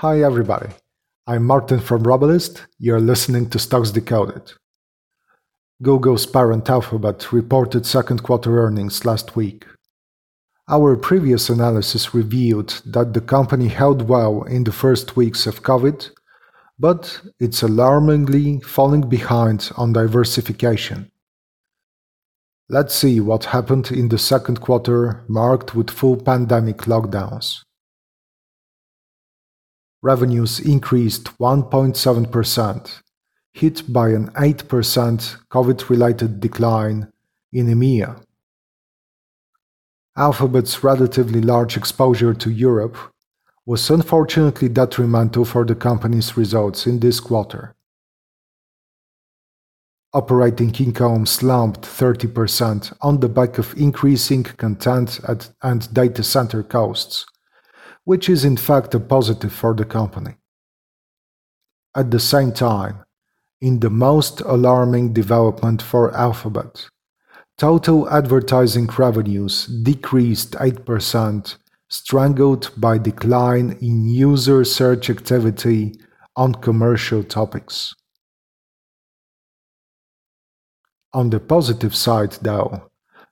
Hi everybody, I'm Martin from Robalist. You're listening to Stocks Decoded. Google's parent Alphabet reported second quarter earnings last week. Our previous analysis revealed that the company held well in the first weeks of COVID, but it's alarmingly falling behind on diversification. Let's see what happened in the second quarter marked with full pandemic lockdowns. Revenues increased 1.7%, hit by an 8% COVID-related decline in EMEA. Alphabet's relatively large exposure to Europe was unfortunately detrimental for the company's results in this quarter. Operating income slumped 30% on the back of increasing content and data center costs, which is in fact a positive for the company. At the same time, in the most alarming development for Alphabet, total advertising revenues decreased 8%, strangled by decline in user search activity on commercial topics. On the positive side, though,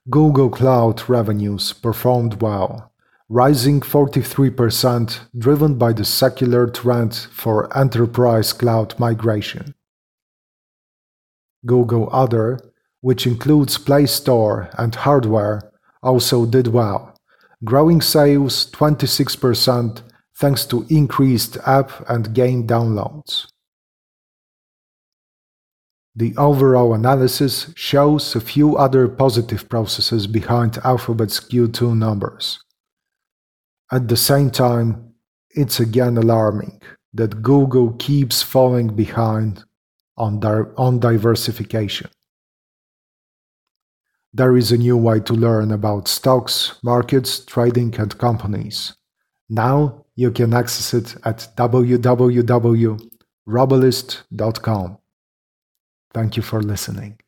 Google Cloud revenues performed well rising 43%, driven by the secular trend for enterprise cloud migration. Google Other, which includes Play Store and hardware, also did well, growing sales 26% thanks to increased app and game downloads. The overall analysis shows a few other positive processes behind Alphabet's Q2 numbers. At the same time, it's again alarming that Google keeps falling behind on, di- on diversification. There is a new way to learn about stocks, markets, trading, and companies. Now you can access it at www.robalist.com. Thank you for listening.